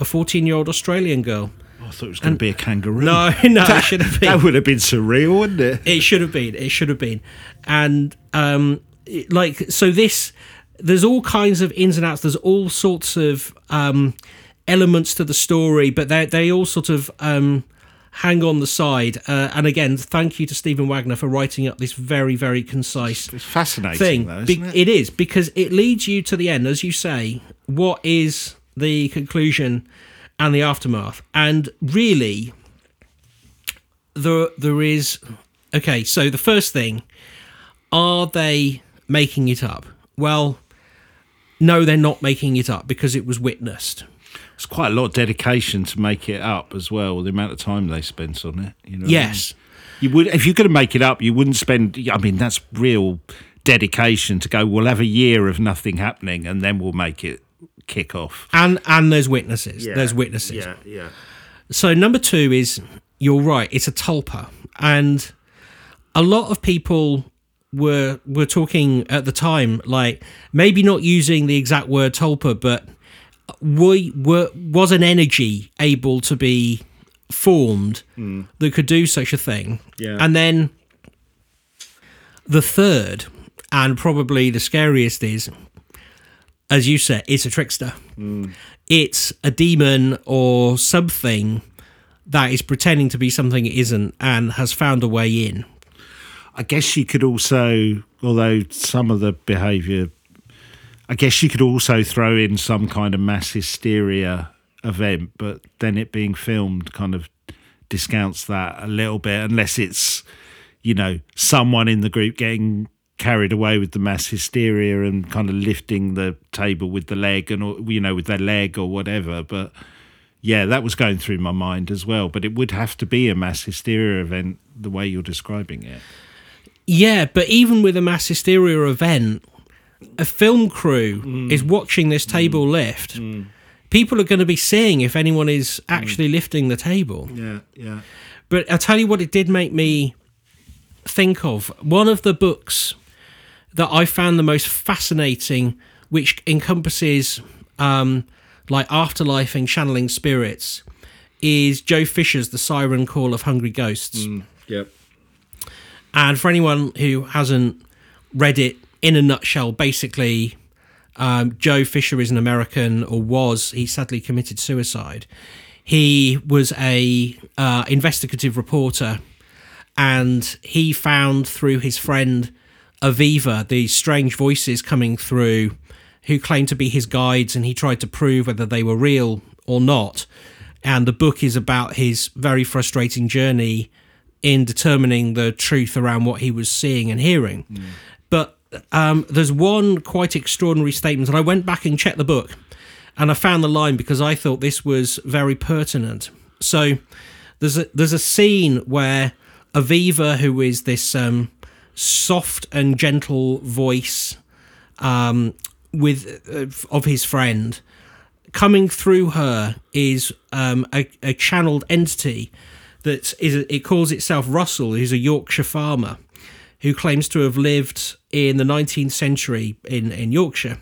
a 14 year old Australian girl. I thought it was going to be a kangaroo. No, no, it should have been. that would have been surreal, wouldn't it? It should have been. It should have been. And um, it- like so, this there's all kinds of ins and outs. There's all sorts of um, elements to the story, but they they all sort of um, hang on the side. Uh, and again, thank you to Stephen Wagner for writing up this very very concise It's fascinating, thing. though, Be- it? it is because it leads you to the end, as you say. What is the conclusion and the aftermath? And really, there there is okay. So the first thing, are they making it up? Well, no, they're not making it up because it was witnessed. It's quite a lot of dedication to make it up as well. The amount of time they spent on it. You know. what I Yes. mean? You would if you're going to make it up, you wouldn't spend. I mean, that's real dedication to go. We'll have a year of nothing happening, and then we'll make it kick off. And and there's witnesses. There's witnesses. Yeah, yeah. So number two is you're right. It's a tulpa, and a lot of people were were talking at the time, like maybe not using the exact word tulpa, but we were was an energy able to be formed hmm. that could do such a thing. Yeah. And then the third, and probably the scariest, is as you said, it's a trickster. It's a demon or something that is pretending to be something it isn't and has found a way in. I guess you could also, although some of the behaviour, I guess you could also throw in some kind of mass hysteria event, but then it being filmed kind of discounts that a little bit, unless it's, you know, someone in the group getting carried away with the mass hysteria and kind of lifting the table with the leg and, you know, with their leg or whatever. But yeah, that was going through my mind as well. But it would have to be a mass hysteria event the way you're describing it. Yeah, but even with a mass hysteria event, a film crew mm. is watching this table mm. lift. Mm. People are going to be seeing if anyone is actually lifting the table. Yeah, yeah. But I'll tell you what it did make me think of. One of the books that I found the most fascinating, which encompasses um, like afterlife and channeling spirits, is Joe Fisher's The Siren Call of Hungry Ghosts. Yep. And for anyone who hasn't read it, in a nutshell, basically, um, Joe Fisher is an American, or was. He sadly committed suicide. He was a uh, investigative reporter, and he found through his friend Aviva these strange voices coming through, who claimed to be his guides, and he tried to prove whether they were real or not. And the book is about his very frustrating journey in determining the truth around what he was seeing and hearing. But um, there's one quite extraordinary statement, and I went back and checked the book, and I found the line because I thought this was very pertinent. So there's a there's a scene where Aviva, who is this um, soft and gentle voice um, with uh, of his friend, coming through her is um, a, a channeled entity that is it calls itself Russell, who's a Yorkshire farmer who claims to have lived in the 19th century in, in Yorkshire,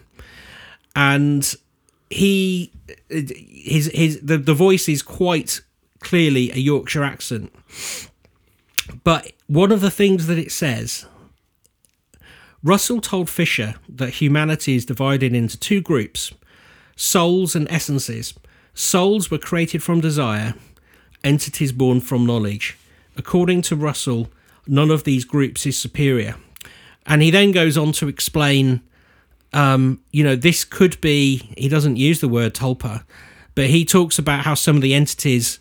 and he his his the, the voice is quite clearly a Yorkshire accent. But one of the things that it says Russell told Fisher that humanity is divided into two groups souls and essences. Souls were created from desire, entities born from knowledge. according to Russell, none of these groups is superior. And he then goes on to explain, um, you know, this could be, he doesn't use the word tulpa, but he talks about how some of the entities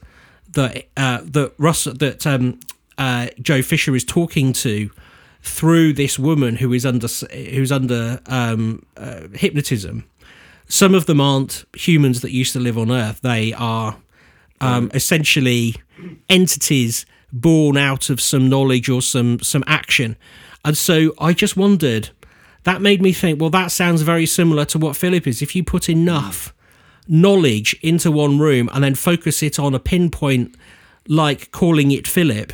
that uh, that Russell that um, uh, Joe Fisher is talking to through this woman who is under who's under um, uh, hypnotism. Some of them aren't humans that used to live on Earth. They are um, essentially entities born out of some knowledge or some some action. And so I just wondered. That made me think. Well, that sounds very similar to what Philip is. If you put enough knowledge into one room and then focus it on a pinpoint, like calling it Philip,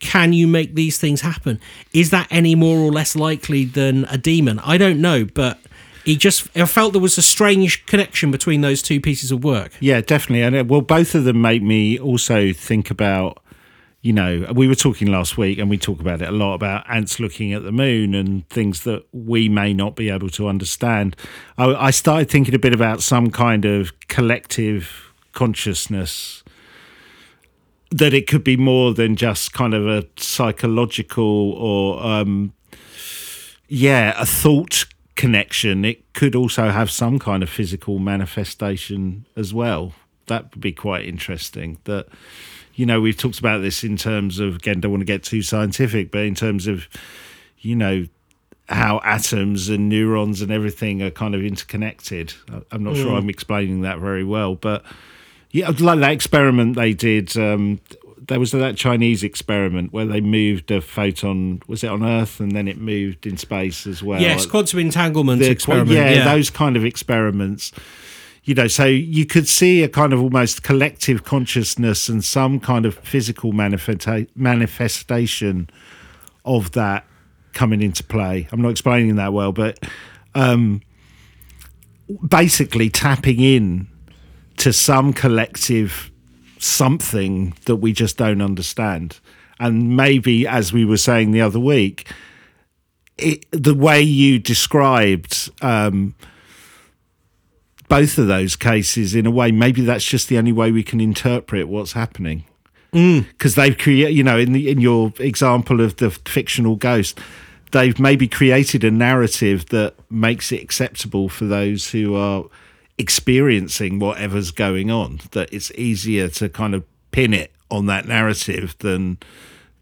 can you make these things happen? Is that any more or less likely than a demon? I don't know, but he just I felt there was a strange connection between those two pieces of work. Yeah, definitely. And uh, well, both of them make me also think about, you know, we were talking last week and we talk about it a lot about ants looking at the moon and things that we may not be able to understand. I, I started thinking a bit about some kind of collective consciousness that it could be more than just kind of a psychological or um yeah a thought connection. It could also have some kind of physical manifestation as well. That would be quite interesting that you know we've talked about this in terms of again don't want to get too scientific but in terms of you know how atoms and neurons and everything are kind of interconnected. I'm not sure i'm explaining that very well but yeah, like that experiment they did. Um, there was that Chinese experiment where they moved a photon. Was it on Earth and then it moved in space as well? Yes, quantum entanglement The- experiment. Yeah, Yeah, those kind of experiments. You know, so you could see a kind of almost collective consciousness and some kind of physical manifesta- manifestation of that coming into play. I'm not explaining that well, but um, basically tapping in to some collective something that we just don't understand. And maybe, as we were saying the other week, it, the way you described um, both of those cases, in a way, maybe that's just the only way we can interpret what's happening. Because they've created, you know, in the in your example of the fictional ghost, they've maybe created a narrative that makes it acceptable for those who are experiencing whatever's going on. That it's easier to kind of pin it on that narrative than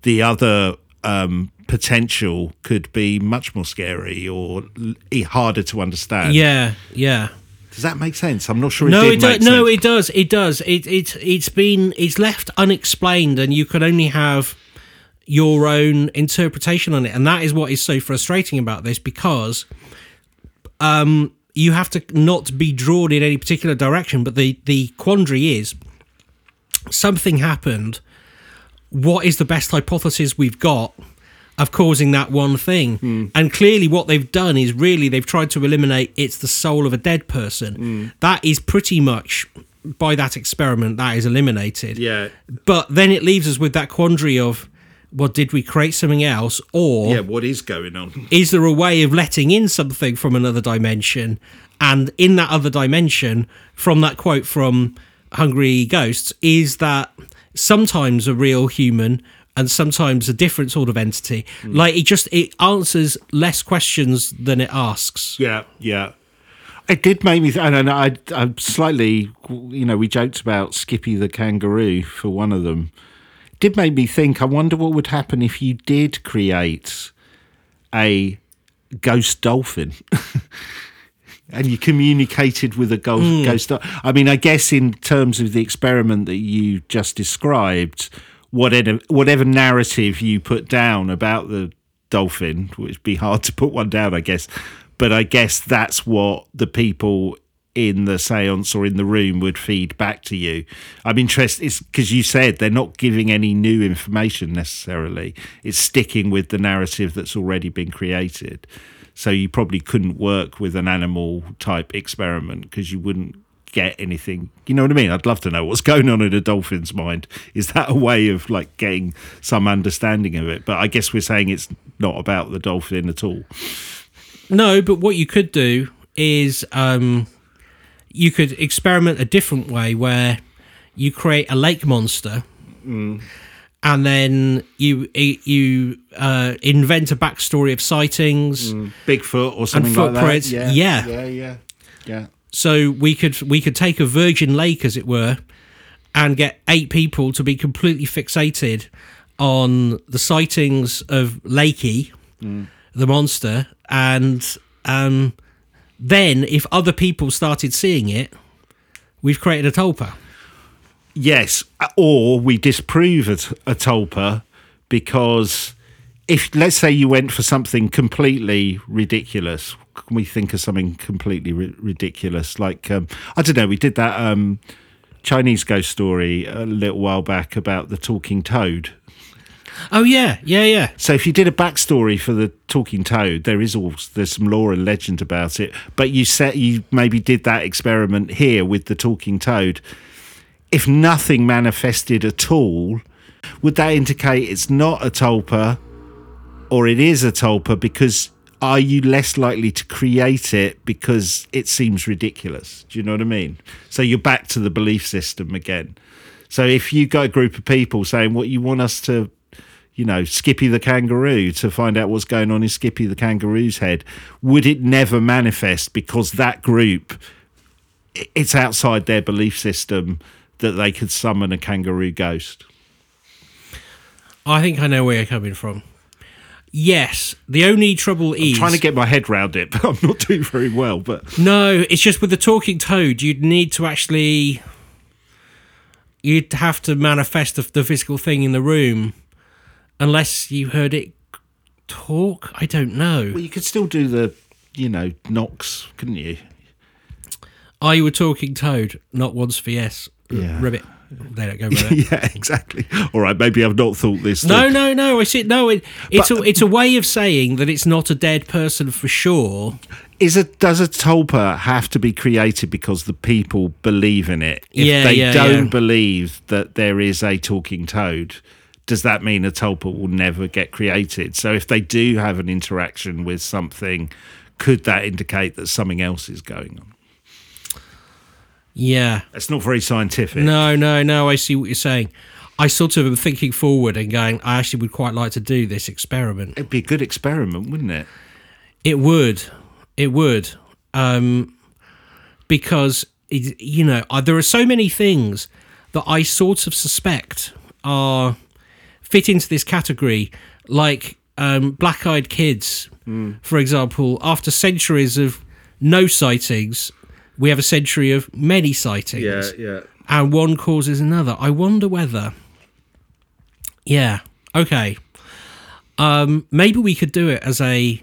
the other um, potential could be much more scary or harder to understand. yeah, yeah. Does that make sense? I'm not sure. It no, it does. No, it does. It does. It it it's been it's left unexplained, and you can only have your own interpretation on it, and that is what is so frustrating about this because um you have to not be drawn in any particular direction. But the the quandary is something happened. What is the best hypothesis we've got? Of causing that one thing. Hmm. And clearly, what they've done is really they've tried to eliminate it's the soul of a dead person. Hmm. That is pretty much by that experiment, that is eliminated. Yeah. But then it leaves us with that quandary of, well, did we create something else? Or Yeah. What is going on? is there a way of letting in something from another dimension? And in that other dimension, from that quote from Hungry Ghosts, is that sometimes a real human and sometimes a different sort of entity. Hmm. Like it just it answers less questions than it asks. Yeah. Yeah. It did make me. Th- I don't know. I, I slightly, you know, we joked about Skippy the kangaroo for one of them. Did make me think. I wonder what would happen if you did create a ghost dolphin. And you communicated with a ghost. Hmm. ghost. I mean, I guess in terms of the experiment that you just described, whatever whatever narrative you put down about the dolphin, which would be hard to put one down, I guess. But I guess that's what the people in the seance or in the room would feed back to you. I'm interested because you said they're not giving any new information necessarily. It's sticking with the narrative that's already been created. So you probably couldn't work with an animal type experiment because you wouldn't get anything. You know what I mean? I'd love to know what's going on in a dolphin's mind. Is that a way of like getting some understanding of it? But I guess we're saying it's not about the dolphin at all. No, but what you could do is um, you could experiment a different way where you create a lake monster and then you you uh, invent a backstory of sightings. Bigfoot or something like that. Yeah, yeah. yeah, yeah, yeah. So we could we could take a virgin lake, as it were, and get eight people to be completely fixated on the sightings of Lakey, the monster, and um, then if other people started seeing it, we've created a tulpa. Yes, or we disprove a tulpa because if let's say you went for something completely ridiculous, can we think of something completely ri- ridiculous? Like um, I don't know, we did that um, Chinese ghost story a little while back about the talking toad. Oh yeah, yeah, yeah. So if you did a backstory for the talking toad, there is all there's some lore and legend about it. But you set you maybe did that experiment here with the talking toad. If nothing manifested at all, would that indicate it's not a tulpa or it is a tulpa? Because are you less likely to create it because it seems ridiculous? Do you know what I mean? So you're back to the belief system again. So if you got a group of people saying what you want us to you know, Skippy the kangaroo to find out what's going on in Skippy the kangaroo's head, would it never manifest because that group, it's outside their belief system that they could summon a kangaroo ghost? I think I know where you're coming from. Yes, the only trouble is Trying to get my head round it, but I'm not doing very well. But No, it's just with the talking toad, you'd need to actually. You'd have to manifest the, the physical thing in the room, unless you heard it talk. I don't know. well, you could still do the, you know, knocks, couldn't you? Are you a talking toad? Not once for yes. Yeah. Ribbit. They don't go that. yeah, exactly. All right, maybe I've not thought this. No, through. no, no. I see. No, it, it's But- a it's a way of saying that it's not a dead person for sure. Is a does a tulpa have to be created because the people believe in it? If Yeah, they yeah, don't yeah. believe that there is a talking toad, does that mean a tulpa will never get created? So if they do have an interaction with something, could that indicate that something else is going on? Yeah. It's not very scientific. No, no, no. I see what you're saying. I sort of am thinking forward and going. I actually would quite like to do this experiment. It'd be a good experiment, wouldn't it? It would. It would. Um, because, it, you know, uh, there are so many things that I sort of suspect are fit into this category, like um, black eyed kids, for example. After centuries of no sightings, we have a century of many sightings. yeah. yeah. And one causes another. I wonder whether. Yeah. Okay. Um, maybe we could do it as a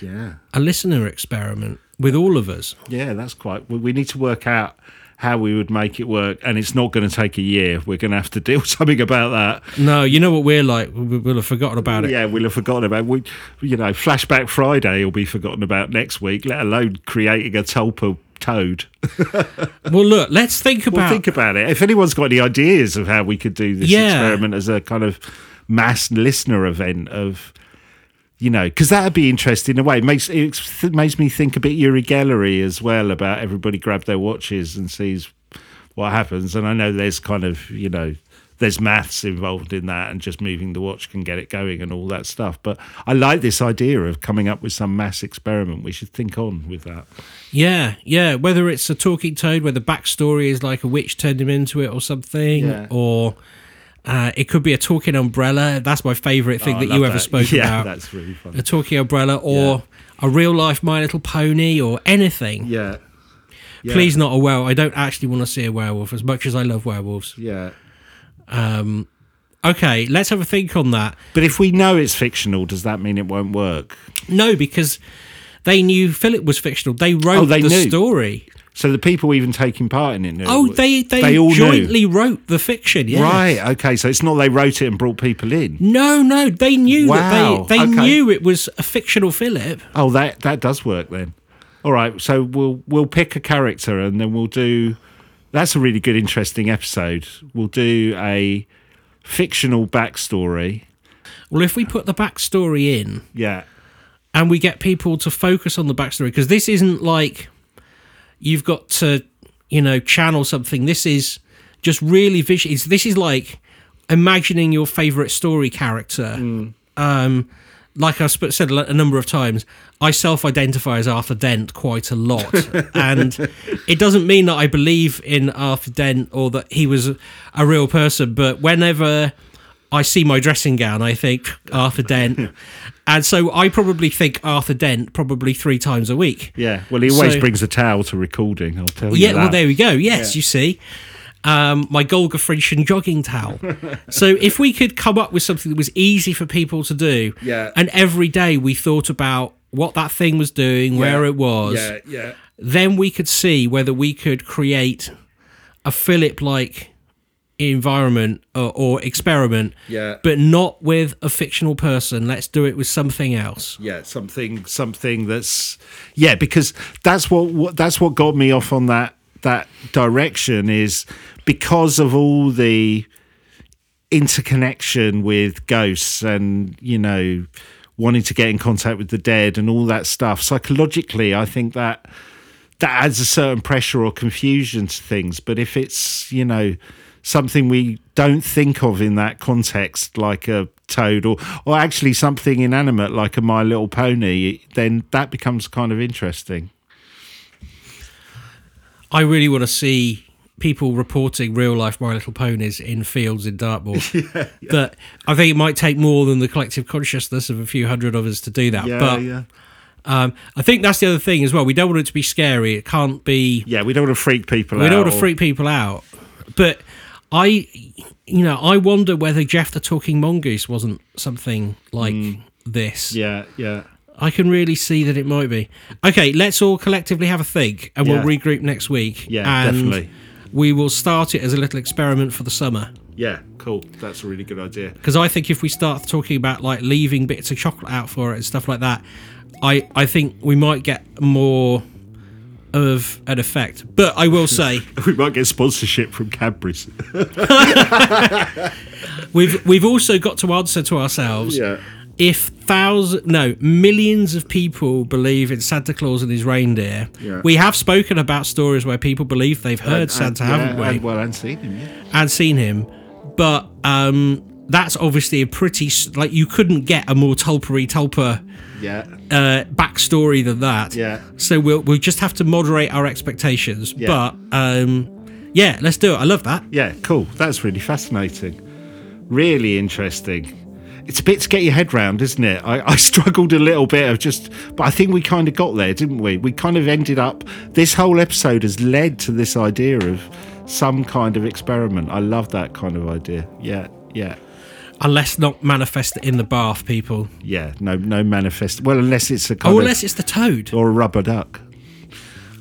Yeah. a listener experiment with all of us. Yeah, that's quite. We need to work out how we would make it work, and it's not going to take a year. We're going to have to do something about that. No, you know what we're like. We- We'll have forgotten about it. Yeah, we'll have forgotten about. We, you know, Flashback Friday will be forgotten about next week. Let alone creating a tulpa toad. Well, look, let's think Well, about. think about it. If anyone's got any ideas of how we could do this Yeah. experiment as a kind of mass listener event of. You know, because that'd be interesting in a way. It makes it makes me think a bit Uri Geller as well about everybody grab their watches and sees what happens. And I know there's kind of you know there's maths involved in that, and just moving the watch can get it going and all that stuff. But I like this idea of coming up with some mass experiment. We should think on with that. yeah, yeah. Whether it's a talking toad, where the backstory is like a witch turned him into it or something, Yeah. or uh, it could be a talking umbrella. That's my favourite thing Oh, that you ever spoke about. yeah, about. that's really fun. a talking umbrella or a real life My Little Pony or anything. Yeah. Yeah. Please not a werewolf. I don't actually want to see a werewolf as much as I love werewolves. Yeah. Okay, let's have a think on that. But if we know it's fictional, does that mean it won't work? No, because they knew Philip was fictional. They wrote Oh, they the knew. story. So the people even taking part in it knew. Oh, they they, all jointly wrote the fiction. Yes. Right. Okay. So it's not they wrote it and brought people in. No, no, they knew Wow, that they they okay. knew it was a fictional Philip. Oh, that that does work then. All right. So we'll we'll pick a character and then we'll do. That's a really good, interesting episode. We'll do a fictional backstory. Well, if we put the backstory in Yeah. and we get people to focus on the backstory, because this isn't like you've got to, you know, channel something. This is just really visual. This is like imagining your favorite story character. Um, like I've said a number of times, I self-identify as Arthur Dent quite a lot, and it doesn't mean that I believe in Arthur Dent or that he was a real person. But whenever I see my dressing gown, I think Arthur Dent, and so I probably think Arthur Dent probably three times a week. Yeah. Well, he always So- brings a towel to recording. I'll tell you Yeah, that. well, there we go. Yes, you see. Um, my Golgafrinchan jogging towel. so, if we could come up with something that was easy for people to do, Yeah. and every day we thought about what that thing was doing, where it was, Yeah. Yeah. then we could see whether we could create a Philip like environment or, or experiment, Yeah. but not with a fictional person. Let's do it with something else. yeah something something that's yeah because that's what, what that's what got me off on that that direction is because of all the interconnection with ghosts and you know wanting to get in contact with the dead and all that stuff psychologically i think that that adds a certain pressure or confusion to things but if it's you know something we don't think of in that context like a toad or or actually something inanimate like a my little pony then that becomes kind of interesting I really want to see people reporting real life My Little Ponies in fields in Dartmoor. But I think it might take more than the collective consciousness of a few hundred of us to do that. but yeah um, I think that's the other thing as well. We don't want it to be scary. It can't be. yeah we don't want to freak people out we don't want to freak people out. But I, you know, I wonder whether Jeff the Talking Mongoose wasn't something like this. Mm. yeah yeah I can really see that it might be. Okay, let's all collectively have a think and we'll regroup next week. Yeah, and definitely. We will start it as a little experiment for the summer. yeah cool that's a really good idea Because I think if we start talking about like leaving bits of chocolate out for it and stuff like that, I, I think we might get more of an effect. But I will say we might get sponsorship from cadbury's we've we've also got to answer to ourselves yeah if thousands, no millions of people believe in Santa Claus and his reindeer, Yeah. we have spoken about stories where people believe they've heard And- Santa, and- haven't yeah, we, and- well and seen him yeah and seen him. But um, that's obviously a pretty like you couldn't get a more tulpery tulper yeah uh, backstory than that. Yeah. So we'll we'll just have to moderate our expectations. Yeah. But um, yeah, let's do it. I love that. Yeah, cool. That's really fascinating. Really interesting. It's a bit to get your head round, isn't it? I, I struggled a little bit of just, but I think we kind of got there, didn't we? We kind of ended up, this whole episode has led to this idea of some kind of experiment. I love that kind of idea. Yeah, yeah. Unless not manifest in the bath, people. Yeah, no, no manifest. Well, unless it's a kind Oh, of unless it's the toad. or a rubber duck.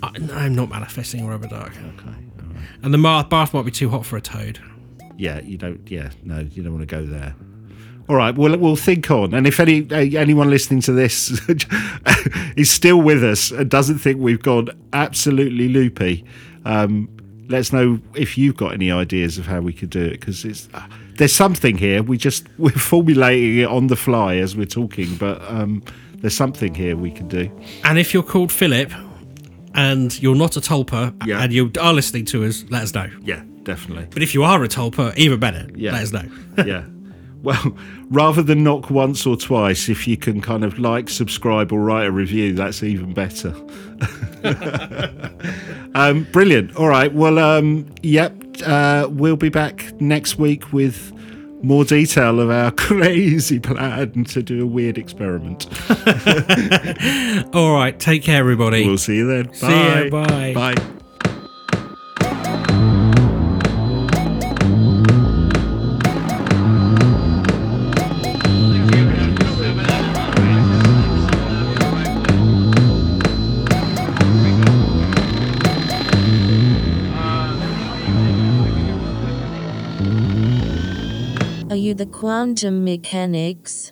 I, no, I'm not manifesting a rubber duck. Okay. And the bath might be too hot for a toad. Yeah, you don't. Yeah, no, you don't want to go there. All right, we'll we'll think on. And if any anyone listening to this is still with us and doesn't think we've gone absolutely loopy, um, let us know if you've got any ideas of how we could do it because it's uh, there's something here. We just we're formulating it on the fly as we're talking, but um, there's something here we can do. And if you're called Philip and you're not a tulpa Yeah. and you are listening to us, let us know. Yeah, definitely. But if you are a tulpa, even better, Yeah. let us know. yeah. Well, rather than knock once or twice, if you can kind of like, subscribe, or write a review, that's even better. um, brilliant. All right. Well, um, yep. Uh, we'll be back next week with more detail of our crazy plan to do a weird experiment. All right, take care, everybody. We'll see you then. See ya, bye. Bye. The quantum mechanics?